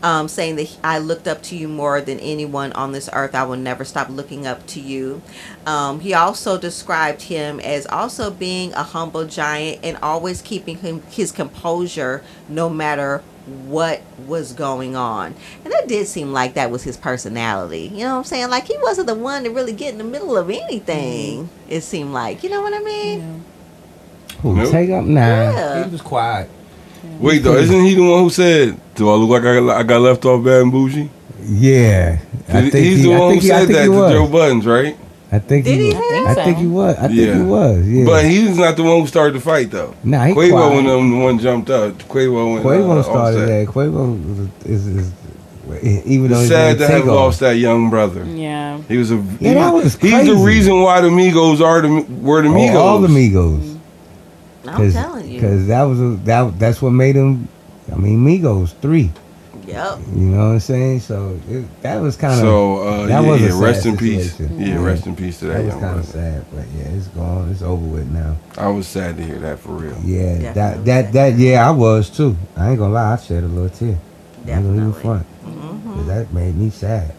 um, saying that I looked up to you more than anyone on this earth. I will never stop looking up to you. Um, he also described him as also being a humble giant and always keeping him, his composure no matter what was going on. And that did seem like that was his personality. You know what I'm saying? Like he wasn't the one to really get in the middle of anything. Mm-hmm. It seemed like. You know what I mean? Who, Nope. take up? now. Yeah. he was quiet. Wait though, isn't he the one who said, "Do I look like I got, I got left off bad and bougie"? Yeah, I He's think the he, I one who think he, said that to. Joe Buttons, right? I think Did he, he was. say I so? think he was. I think Yeah. he was. Yeah. But he's not the one who started the fight though. nah, he Quavo quiet. and them the one jumped up. Quavo and Quavo uh, started Offset. that. Quavo is, is, is even though It's his sad to have Takeoff. lost that young brother. yeah. He was a Yeah, he that was he's the reason why the Migos are the were the Migos. All, all the Migos. I'm telling you. Because that was a, that that's what made him. I mean, Migos three. Yep. You know what I'm saying? So it, that was kind of So uh, that yeah, was a yeah, sad rest in peace. situation. Yeah, rest in peace to that, that was kind of sad. But yeah, it's gone. It's over with now. I was sad to hear that for real. Yeah, Definitely that that that yeah, I was too. I ain't gonna lie, I shed a little tear. I ain't gonna even Definitely. front. hmm 'Cause that made me sad.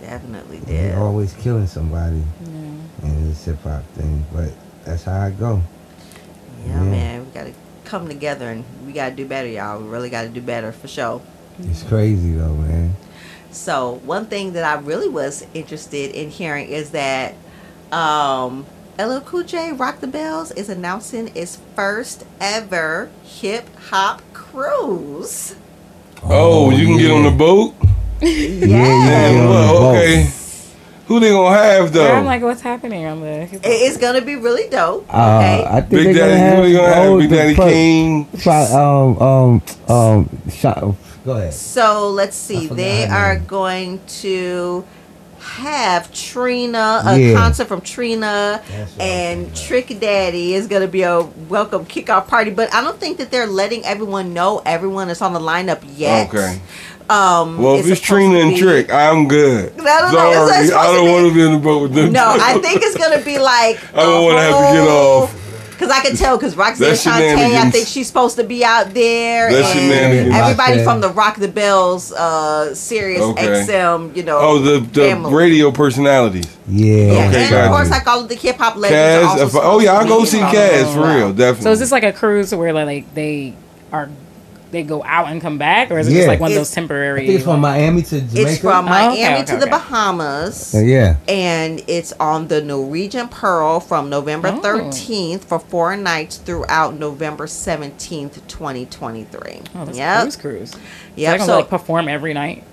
Definitely They did. always killing somebody, Yeah. and it's a hip hop thing. But that's how I go. Yeah, Yeah. man. We got to come together and we got to do better, y'all. We really got to do better for sure. It's crazy though, man. So one thing that I really was interested in hearing is that um, LL Cool J Rock the Bells is announcing its first ever hip hop cruise. Oh, you can get on the boat. Yeah, Yeah. you can Damn, get on the well, boat. okay. Who they gonna have though? Yeah, I'm like, what's happening on the? It- It's gonna be really dope. Uh, I think Big they're gonna Daddy, have, gonna have? oh, Big Daddy pro- Kane. Try, um, um, um, shot, go ahead. so let's see. They are name. going to have Trina, a Yeah. concert from Trina, That's what I'm and talking Trick Daddy is going to be a welcome kickoff party. But I don't think that they're letting everyone know everyone is on the lineup yet. Okay. Um, Well, if it's supposed Trina and Trick, I'm good. I don't Sorry, it's I don't be- want to be in the boat with them. No, I think it's gonna be like. I don't wanna have to get off. Because I can tell because Roxanne That's Shante, I think she's supposed to be out there. That's and everybody from the Rock the Bells, uh, Sirius Okay. XM, you know. Oh, the the family. radio personalities. Yeah. Yeah, Okay, and of course, you. like all of the hip hop legends. are Kaz, also if I- oh yeah, I'll go see be Kaz for real, definitely. So is this like a cruise where like they are they go out and come back, or is it just like one of those temporary? I think it's from Miami to Jamaica. It's from Oh, Miami okay, okay, to the okay. Bahamas. Uh, yeah. and it's on the Norwegian Pearl from November Oh. 13th for four nights throughout November 17th, 2023. Oh, that's yep. a cruise cruise. So they're gonna So like perform every night,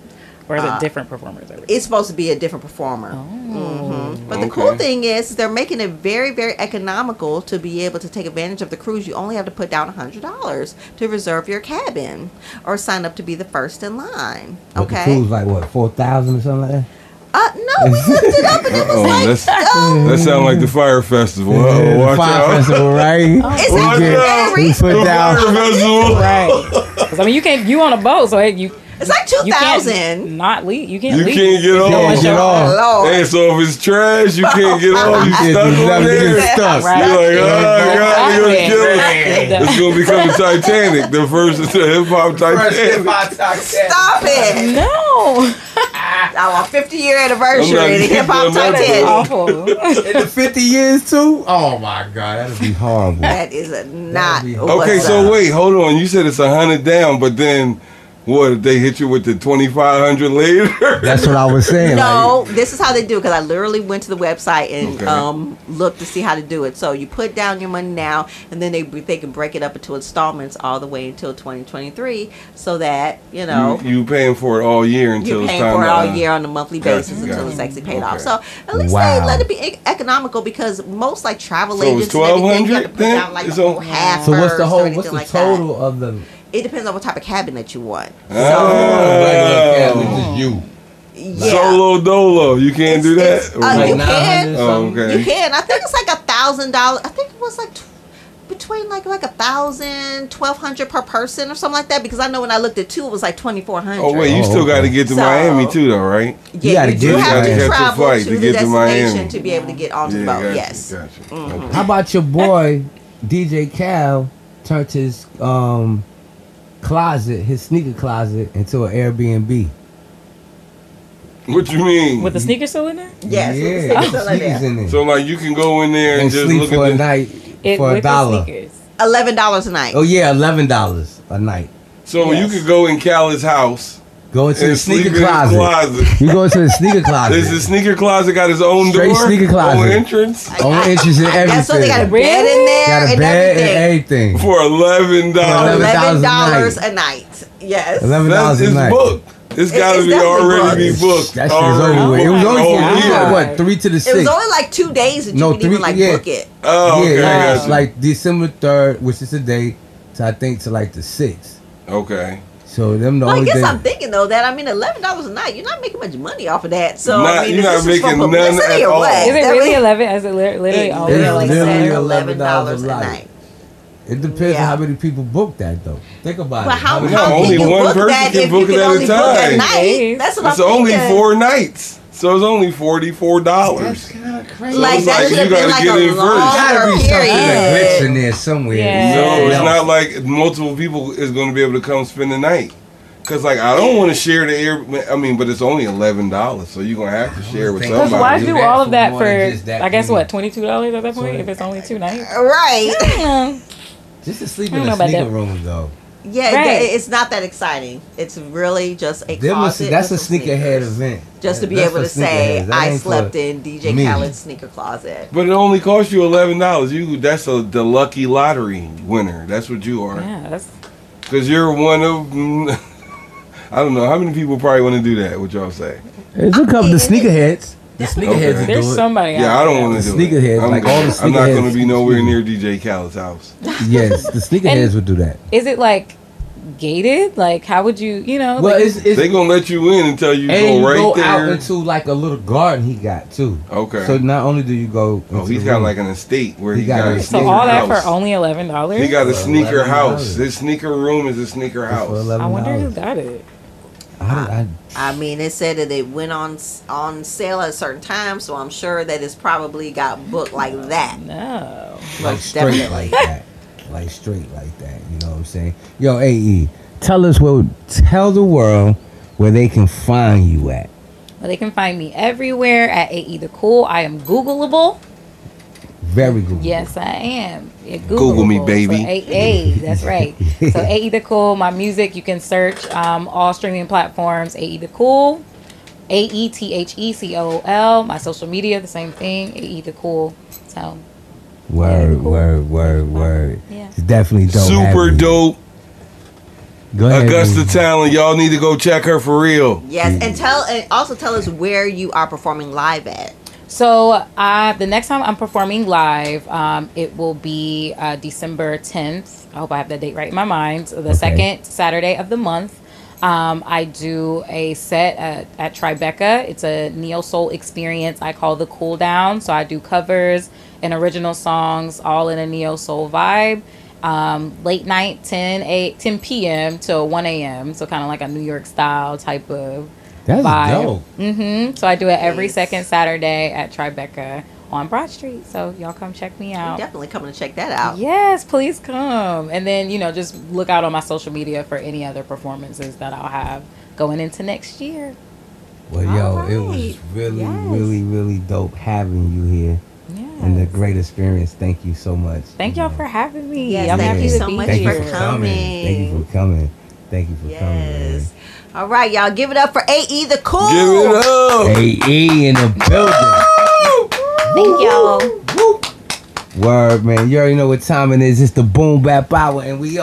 or is Uh, it different performers every? it's supposed to be a different performer. Oh. hmm But the cool thing is, they're making it very, very economical to be able to take advantage of the cruise. You only have to put down $100 to reserve your cabin or sign up to be the first in line. But the Okay? cruise like what, four thousand or something like that? Uh, no, we looked it up and it was Uh-oh, like, that's- oh, That sound like the Fyre festival. Yeah, Uh-oh, the watch Fire out. Festival, right? it's Watch out. We put The down. fire festival. right. 'Cause, I mean, you can't. You on a boat, so it, you It's like 2000. not leave. You can't You leave. can't get Can't off. get off. Lord. Hey, so if it's trash, you can't get off. You Yeah, stuck you on gotta there. get stuck. Right. You're like, oh god, you're gonna kill it. Right. It's gonna become the Titanic, the first hip hop Titanic. Stop it! No, Our 50 year anniversary of the hip hop keeping up with Titanic. awful. In the fifty years too? Oh my god, that'd be horrible. That is a not. Okay, so wait, hold on. You said it's a hundred down, but then what? If they hit you with the twenty five hundred later? That's what I was saying. No, this is how they do it because I literally went to the website and Okay. um, looked to see how to do it. So you put down your money now, and then they they can break it up into installments all the way until 2023, so that you know you, you paying for it all year until you're it's paying time for it all year on a monthly Gotcha, basis until gotcha. it's actually paid off. So at least Wow. they let it be e- economical because most like travel So agents and everything, you 1200 then? like It's on- half. So what's the whole? What's the like that. total of the? It depends on what type of cabin that you want. Ah. regular cabin, just you. Yeah. Solo dolo. You can't do that. it's- uh, Like you can. Oh, okay. You can. I think it's like a thousand dollars. I think it was like tw- between like like a thousand, twelve hundred per person or something like that. Because I know when I looked at two, it was like twenty four hundred. Oh wait, you Oh, still got to get to So- Miami too, though, right? You Yeah, gotta you, do have You to gotta catch a travel flight to, to the get to destination Miami. to be able to get onto the boat. gotcha, yes. gotcha. Mhm. How about your boy DJ Khaled turned his um closet, his sneaker closet, into an Airbnb? What you mean? With the sneaker still in there? Yes. yeah, it's the still in sneakers there. in there. so like you can go in there and, and just sleep look for at a the. night It for a dollar. Eleven dollars a night. Oh yeah, eleven dollars a night. So you Yes. could go in Khaled's house Go into the and sneaker closet. closet. You go into the sneaker closet. Does the sneaker closet got his own door. Straight door? sneaker closet. Own entrance Own interest in everything. That's so they got a bed in there Got a and bed everything. and everything. for eleven dollars. Eleven $11 a a night. Yes. Eleven dollars a night. book. It's It- got to it's be definitely already be booked. booked. That shit is already. over with. It was Oh only my you God. what three to the six. It was only like two days that you No, could even three- like yeah. book it. Oh, okay. yeah, I got you. like December third, which is today, to I think to like the sixth. okay. So them the Well, I guess days. I'm thinking though that I mean eleven dollars a night, you're not making much money off of that. So Not- I mean, you're is not this just for making none at all. what? Is it That really eleven? Is it li- literally It all literally Literally $11 eleven dollars a a night. night. It depends Yeah. on how many people book that though. Think about But it. how, many- how No, can only you one book person that can if book you it at a only book at time. night? That's what It's I'm only thinking. four nights, so it's only forty four dollars. That's kind of crazy. Like it's that like should you have been gotta like get a in first. gotta longer be something glitch in there somewhere. Yeah. No, it's Yeah. not like multiple people is going to be able to come spend the night. Cause like I don't want to share the air. I mean, but it's only eleven dollars, so you're gonna have to share with think- Because somebody. why do do all of that for that I guess what twenty two dollars at that point So- if it's only two nights? Right. Yeah. Just to sleep I in know a sneaker room though. Yeah, Right. it- it's not that exciting. It's really just a Them was- closet. that's a with some sneakerhead sneakers. event. Just to be That's able to say, I slept in DJ me. Khaled's sneaker closet. But it only costs you eleven dollars. You that's a the lucky lottery winner. That's what you are. Yeah, that's Cause you're one of. I don't know how many people probably want to do that. What y'all say? There's a couple mean, of sneakerheads. The sneakerheads will there's do it. somebody. Yeah, I don't want to do Sneakerheads, it. I'm, like all the sneakerheads. I'm not going to be nowhere near DJ Khaled's house. Yes, the sneakerheads would do that. Is it like gated? Like how would you you know? Well, like, it's, it's They gonna let you in until you and go you right go there. out into like a little garden he got too. okay. So not only do you go, oh, he's got room, like an estate where He he, got got, a a estate. so sneaker all that house. for only eleven dollars. He got a For sneaker $11. house. His sneaker room is a sneaker house. I wonder who got it. I I, I mean, it said that it went on on sale at a certain time, so I'm sure that it's probably got booked like oh, that. No. like Most straight definitely. like that, like straight like that. You know what I'm saying? Yo, AE, tell us what, tell the world where they can find you at. Well, they can find me everywhere at AE the Cool. I am Googleable. Very good. Yes, I am. Yeah, Google me, baby. So AA, that's right. So AE the Cool, my music, you can search um, all streaming platforms. AE the Cool, A E T H E C O O L. My social media, the same thing. AE the Cool. So Word, Cool. word, word, word. Yeah. It's definitely dope. Super dope. Go ahead. Augusta baby. Talent. Y'all need to go check her for real. Yes, and tell and also tell us where you are performing live at. So uh, the next time I'm performing live, um, it will be uh, December 10th. I hope I have that date right in my mind. So the Okay. second Saturday of the month. Um, I do a set at, at Tribeca. It's a neo soul experience. I call the cool down. So I do covers and original songs, all in a neo soul vibe. Um, late night, 10 8, 10 p.m. to 1 a.m. So kind of like a New York style type of That's vibe. dope. hmm So I do it every Nice. second Saturday at Tribeca on Broad Street. So y'all come check me We're out. definitely coming to check that out. Yes, please come. And then, you know, just look out on my social media for any other performances that I'll have going into next year. Well, All yo, it was really, Yes. really, really dope having you here and the great experience. Thank you so much. Thank y'all for having me. Yes, I'm thank happy you to so be much Thank here. for for coming. Thank you for coming. Thank you for coming. Man. Yes. All right, y'all, give it up for AE the Cool. Give it up. AE in the building. Thank y'all. Word, man. You already know what time it is. It's the Boom Bap Hour, and we up.